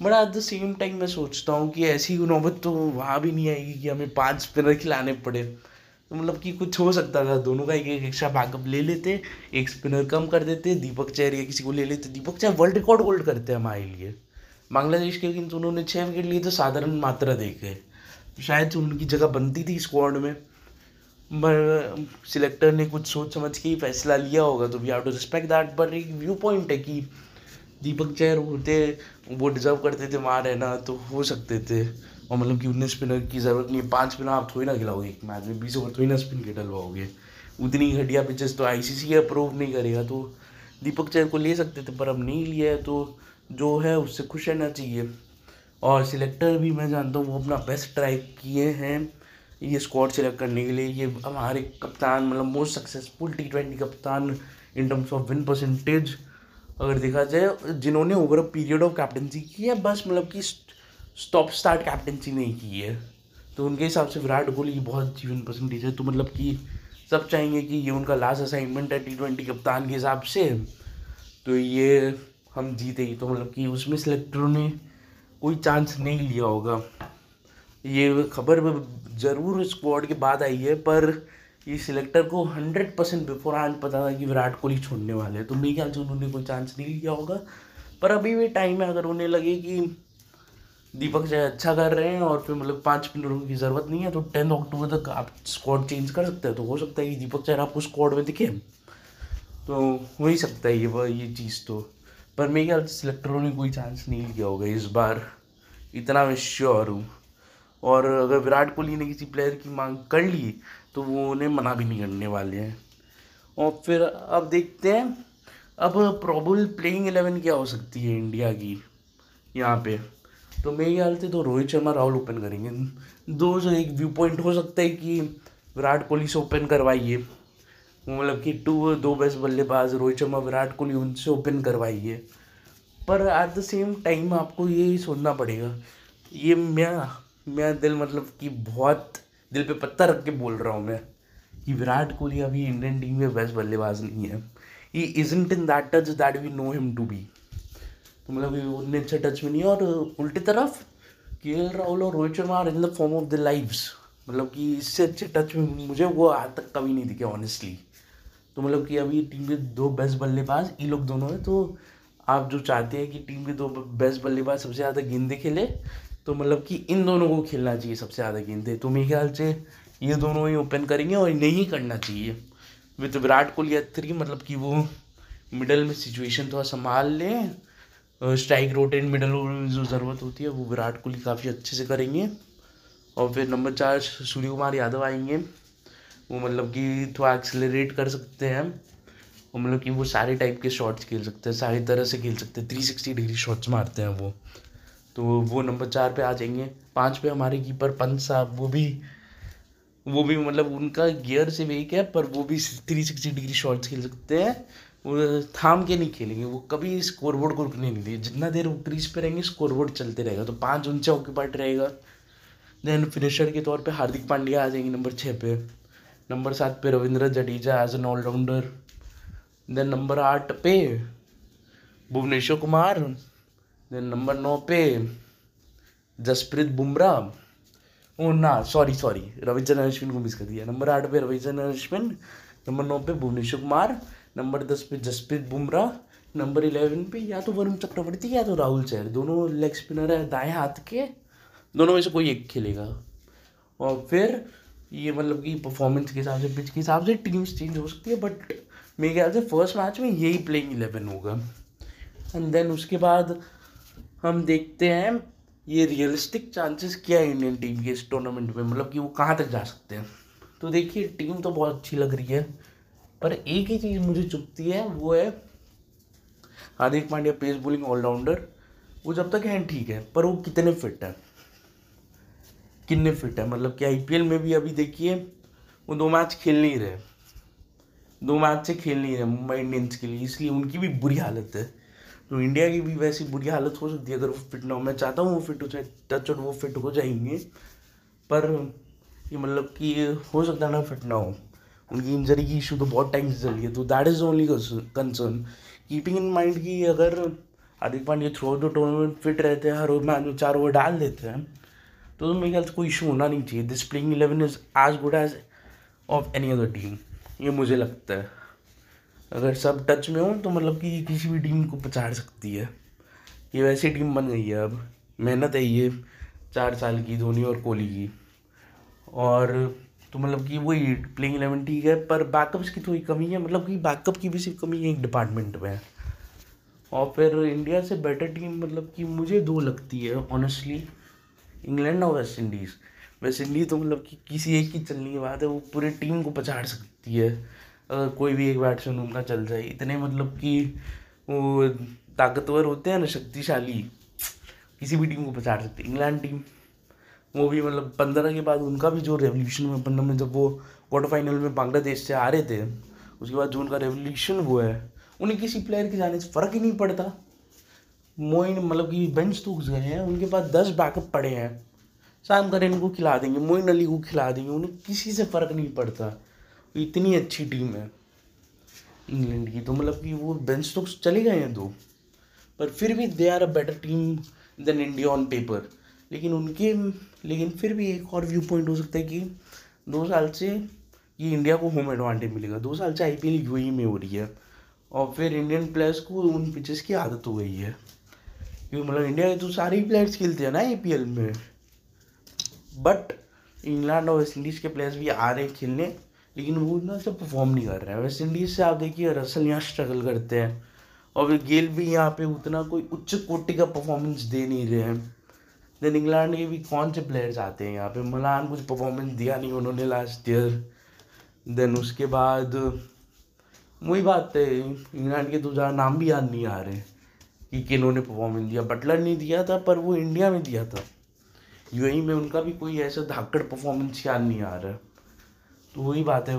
But at the same time मैं सोचता हूँ कि ऐसी नौबत तो वहाँ भी नहीं आएगी कि हमें पाँच स्पिनर खिलाने पड़े। तो मतलब कि कुछ हो सकता था, दोनों का एक एक एक्स्ट्रा बैकअप ले लेते, एक स्पिनर कम कर देते, दीपक चैर या किसी को ले लेते। Deepak Chahar world record hold करते हैं हमारे लिए। बांग्लादेश के तो उन्होंने छः विकेट लिए तो साधारण मात्रा देखे। शायद उनकी जगह बनती थी स्क्वाड में। सिलेक्टर ने कुछ सोच समझ के फैसला लिया होगा तो we have to respect that पर एक व्यू पॉइंट है कि दीपक चैर होते, वो डिजर्व करते थे वहाँ रहना तो हो सकते थे। और मतलब कि उन्नीस स्पिनर की ज़रूरत नहीं है। पाँच स्पिनर आप थोड़ी ना खिलाओगे, एक मैच में बीस ओवर थोड़ी ना स्पिन के डलवाओगे। उतनी घटिया पिचेस तो आई सी अप्रूव नहीं करेगा तो दीपक चैर को ले सकते थे, पर अब नहीं लिया है तो जो है उससे खुश रहना चाहिए। और सिलेक्टर भी मैं जानता हूँ, वो अपना बेस्ट ट्राई किए हैं। ये स्क्वाड सेलेक्ट करने के लिए, ये हमारे कप्तान मतलब मोस्ट सक्सेसफुल टी ट्वेंटी कप्तान in terms of win percentage अगर देखा जाए, जिन्होंने over a period of captaincy की है, बस मतलब कि स्टॉप स्टार्ट कैप्टनसी नहीं की है। तो उनके हिसाब से विराट कोहली की बहुत अच्छी विन परसेंटेज है। तो मतलब कि सब चाहेंगे कि ये उनका लास्ट असाइनमेंट है टी ट्वेंटी कप्तान के हिसाब से। तो ये हम जीते ही तो मतलब कि उसमें सिलेक्टरों ने कोई चांस नहीं लिया होगा। ये खबर ज़रूर स्क्वाड के बाद आई है, पर ये सिलेक्टर को हंड्रेड परसेंट बिफोर आज पता था कि विराट कोहली छोड़ने वाले हैं। तो मेरे ख्याल से उन्होंने कोई चांस नहीं लिया होगा। पर अभी भी टाइम है, अगर उन्हें लगे कि दीपक चाहे अच्छा कर रहे हैं और फिर मतलब पाँच स्पिनरों की ज़रूरत नहीं है तो टेन अक्टूबर तक आप स्क्वाड चेंज कर सकते हैं। तो हो सकता है कि दीपक चाहे आपको स्क्वाड में दिखे। तो हो ही सकता है ये ये चीज़ तो। पर मेरे ख्याल से सिलेक्टरों ने कोई चांस नहीं लिया होगा इस बार। इतना मैं श्योर हूँ। और अगर विराट कोहली ने किसी प्लेयर की मांग कर ली तो वो उन्हें मना भी नहीं करने वाले हैं। और फिर अब देखते हैं, अब प्रॉबल प्लेइंग एलेवन क्या हो सकती है इंडिया की यहाँ पे? तो मेरे ख्याल से तो रोहित शर्मा राहुल ओपन करेंगे। दो जो एक व्यू पॉइंट हो सकता है कि विराट कोहली से ओपन करवाइए। मतलब कि टू दो बेस्ट बल्लेबाज रोहित शर्मा, विराट कोहली उनसे ओपन करवाइए। पर एट द सेम टाइम आपको ये सोचना पड़ेगा, ये मैं मैं दिल मतलब कि बहुत दिल पे पत्ता रख के बोल रहा हूँ मैं कि विराट कोहली अभी इंडियन टीम में बेस्ट बल्लेबाज नहीं है। He isn't in that touch that we know him to be तो मतलब उतने अच्छे टच में नहीं है और उल्टी तरफ़ के एल राहुल और Rohit Sharma in the form of the lives मतलब कि इससे अच्छे टच में मुझे वो आज तक कभी नहीं दिखे ऑनेस्टली तो मतलब कि अभी टीम के दो बेस्ट बल्लेबाज, ये लोग दोनों हैं तो आप जो चाहते हैं कि टीम के दो बेस्ट बल्लेबाज सबसे ज़्यादा गेंदे खेले तो मतलब कि इन दोनों को खेलना चाहिए सबसे ज़्यादा गेंदे। तो मेरे ख्याल से ये दोनों ही ओपन करेंगे और नहीं करना चाहिए। विद विराट कोहली थ्री मतलब कि वो मिडल में सिचुएशन थोड़ा संभाल लें। स्ट्राइक रोटेट मिडल में जो ज़रूरत होती है, वो विराट कोहली काफ़ी अच्छे से करेंगे। और फिर नंबर चार, सूर्य कुमार यादव आएँगे। वो मतलब कि थोड़ा एक्सेलरेट कर सकते हैं। वो मतलब कि वो सारे टाइप के शॉट्स खेल सकते हैं, सारी तरह से खेल सकते हैं। थ्री सिक्सटी डिग्री शॉट्स मारते हैं वो। तो वो नंबर चार पे आ जाएँगे। पाँच पे हमारे कीपर पंत साहब, वो भी वो भी मतलब उनका गियर से वेक है, पर वो भी थ्री सिक्सटी डिग्री शॉट्स खेल सकते हैं। वो थाम के नहीं खेलेंगे, वो कभी स्कोर बोर्ड को रुकने नहीं दिए जितना देर वो क्रीज पे रहेंगे स्कोर बोर्ड चलते रहेगा। तो पाँच उनसे ऑक्यूपाइड रहेगा। देन फिनिशर के तौर पे हार्दिक पांड्या आ जाएँगे नंबर छः पे। नंबर सात पे Ravindra Jadeja as an all-rounder then number आठ पे भुवनेश्वर कुमार। देन नंबर नौ पे जसप्रीत बुमराह ओ ना सॉरी सॉरी रविचंद्रन अश्विन को मिस कर दिया। नंबर आठ पे रविचंद्रन अश्विन नंबर नौ पे भुवनेश्वर कुमार नंबर दस पे जसप्रीत बुमराह नंबर इलेवन पे या तो वरुण चक्रवर्ती या तो राहुल चहर। दोनों लेग स्पिनर है, दाएँ हाथ के। दोनों में से कोई एक खेलेगा। और फिर ये मतलब कि परफॉर्मेंस के हिसाब से पिच के हिसाब से टीम्स चेंज हो सकती है बट मेरे ख्याल से फ़र्स्ट मैच में यही प्लेइंग इलेवन होगा। एंड देन उसके बाद हम देखते हैं, ये रियलिस्टिक चांसेस क्या है इंडियन टीम के इस टूर्नामेंट में? मतलब कि वो कहाँ तक जा सकते हैं? तो देखिए टीम तो बहुत अच्छी लग रही है, पर एक ही चीज़ मुझे चुपती है, वो है Hardik Pandya pace bowling all-rounder वो जब तक हैं ठीक है, पर वो कितने फिट है? कितने फिट है? मतलब कि आई में भी अभी देखिए, वो दो मैच खेल नहीं रहे। दो मैच से खेल नहीं रहे मुंबई इंडियंस के लिए, इसलिए उनकी भी बुरी हालत है। तो इंडिया की भी वैसी बुरी हालत हो सकती है। अगर वो फिट ना हो, मैं चाहता हूँ वो फिट हो जाए टच और वो फिट हो जाएँगे, पर ये मतलब कि हो सकता है ना फिट ना हो। उनकी इंजरी की इशू तो बहुत टाइम से चली है तो that is only concern keeping in mind की अगर Hardik Pandya through the tournament fit रहते हैं, हर मैच में चार ओवर डाल देते हैं तो मेरे ख्याल से कोई इशू होना नहीं चाहिए। This playing eleven is as good as of any other team ये मुझे लगता है। अगर सब टच में हो तो मतलब कि किसी भी टीम को पछाड़ सकती है। ये वैसी टीम बन गई है अब। मेहनत है ये, चार साल की, धोनी और कोहली की। और तो मतलब कि वही प्लेइंग इलेवन ठीक है, पर बैकअप्स की थोड़ी कमी है। मतलब कि बैकअप की भी सिर्फ़ कमी है एक डिपार्टमेंट में। और फिर इंडिया से बेटर टीम मतलब कि मुझे दो लगती है ऑनेस्टली इंग्लैंड और वेस्ट इंडीज़ वेस्ट इंडीज़ तो मतलब कि किसी एक की चलने की बात है, वो पूरे टीम को पछाड़ सकती है। अगर कोई भी एक बैट्समैन उनका चल जाए, इतने मतलब कि वो ताकतवर होते हैं ना, शक्तिशाली। किसी भी टीम को पछाड़ सकते इंग्लैंड टीम वो भी मतलब पंद्रह के बाद उनका भी जो रेवोल्यूशन में पंद्रह में जब वो क्वार्टर फाइनल में बांग्लादेश से आ रहे थे, उसके बाद जो उनका रेवोल्यूशन हुआ है, उन्हें किसी प्लेयर के जाने से फ़र्क ही नहीं पड़ता। मोइन मतलब कि बेंच तो घुस गए हैं, उनके पास दस बैकअप पड़े हैं। शाम कर इनको खिला देंगे, मोइन अली को खिला देंगे, उन्हें किसी से फ़र्क नहीं पड़ता। इतनी अच्छी टीम है इंग्लैंड की। तो मतलब कि वो बेंच तो चले गए हैं दो, पर फिर भी they are a better team than India on paper लेकिन उनके, लेकिन फिर भी एक और व्यू पॉइंट हो सकता है कि दो साल से ये इंडिया को होम एडवांटेज मिलेगा। दो साल से आई पी एल यू में हो रही है और फिर इंडियन प्लेयर्स को उन पिचेस की आदत हो गई है। क्योंकि मतलब इंडिया के तो सारे ही प्लेयर्स खेलते हैं ना आईपीएल में। बट इंग्लैंड और वेस्ट इंडीज़ के प्लेयर्स भी आ रहे हैं खेलने। लेकिन वो ना सब परफॉर्म नहीं कर रहे हैं। वेस्ट इंडीज़ से आप देखिए रसल यहाँ स्ट्रगल करते हैं। और वे गेल भी यहाँ पे उतना कोई उच्च कोटि का परफॉर्मेंस दे नहीं रहे हैं। देन इंग्लैंड के भी कौन से प्लेयर्स आते हैं यहाँ पे? मलान कुछ परफॉर्मेंस दिया नहीं उन्होंने लास्ट ईयर देन उसके बाद, वही बात है इंग्लैंड के तो ज़्यादा नाम भी याद नहीं आ रहे कि किन्होंने परफॉर्मेंस दिया। बटलर नहीं दिया था, पर वो इंडिया में दिया था। यूएई में उनका भी कोई ऐसा धाकड़ परफॉर्मेंस याद नहीं आ रहा। तो वही बात है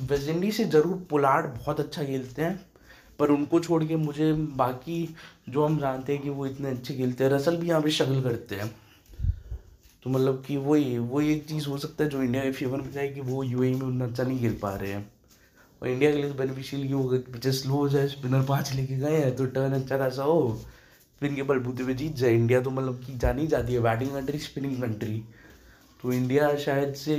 वेस्ट इंडीज से ज़रूर पोलार्ड बहुत अच्छा खेलते हैं, पर उनको छोड़ के मुझे बाकी जो हम जानते हैं कि वो इतने अच्छे खेलते हैं रसल भी यहाँ पे शगल करते हैं। तो मतलब कि वही वही एक चीज़ हो सकता है जो इंडिया के फेवर में जाए कि वो यूएई में उतना अच्छा नहीं खेल पा रहे हैं। और इंडिया के लिए तो बेनिफिशियल ये होगा कि पिचेस स्लो हो जाए स्पिनर पाँच लेके गए हैं तो टर्न अच्छा खासा हो स्पिन के बलबूते पे जीत जाए। इंडिया तो मतलब कि जानी जाती है बैटिंग कंट्री स्पिनिंग कंट्री तो इंडिया शायद से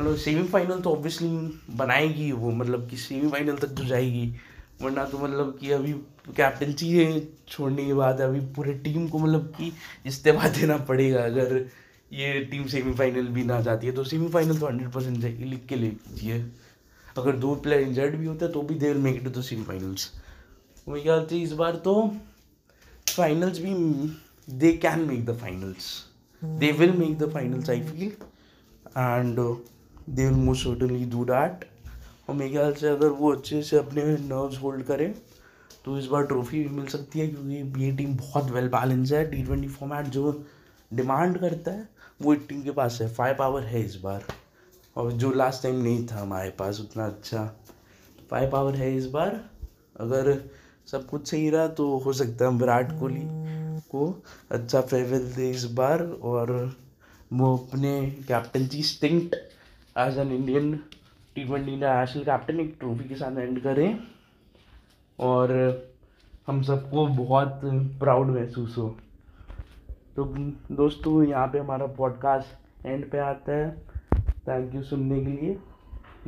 मतलब सेमीफाइनल तो ऑब्वियसली बनाएगी वो मतलब कि सेमीफाइनल तक तो जाएगी। वरना तो मतलब कि अभी कैप्टनसी छोड़ने के बाद अभी पूरे टीम को मतलब कि इस्तीफा देना पड़ेगा अगर ये टीम सेमीफाइनल भी ना जाती है तो सेमीफाइनल तो हंड्रेड परसेंट जाएगी लिख के ले लीजिए अगर दो प्लेयर इंजर्ड भी होते तो भी they will make it to semifinals मेरे ख्याल से इस बार तो फाइनल्स भी they can make the finals they will make the finals I feel and they will most certainly do that और मेरे ख्याल से अगर वो अच्छे से अपने नर्व्स होल्ड करें तो इस बार ट्रॉफी भी मिल सकती है, क्योंकि ये टीम बहुत वेल बैलेंस है। टी ट्वेंटी फॉर्मेट जो डिमांड करता है, वो टीम के पास है। फाइव पावर है इस बार। और जो लास्ट टाइम नहीं था हमारे पास, उतना अच्छा फाइव पावर है इस बार। अगर सब कुछ सही रहा तो हो सकता है विराट कोहली को अच्छा फेवरेल दे इस बार। और वो अपने captaincy instinct as an Indian T twenty international captain एक ट्रॉफी के साथ एंड करें। और हम सबको बहुत प्राउड महसूस हो। तो दोस्तों, यहाँ पे हमारा पॉडकास्ट एंड पे आता है। थैंक यू सुनने के लिए।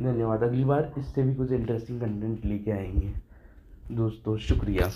धन्यवाद। अगली बार इससे भी कुछ इंटरेस्टिंग कंटेंट लेके आएँगे। दोस्तों, शुक्रिया।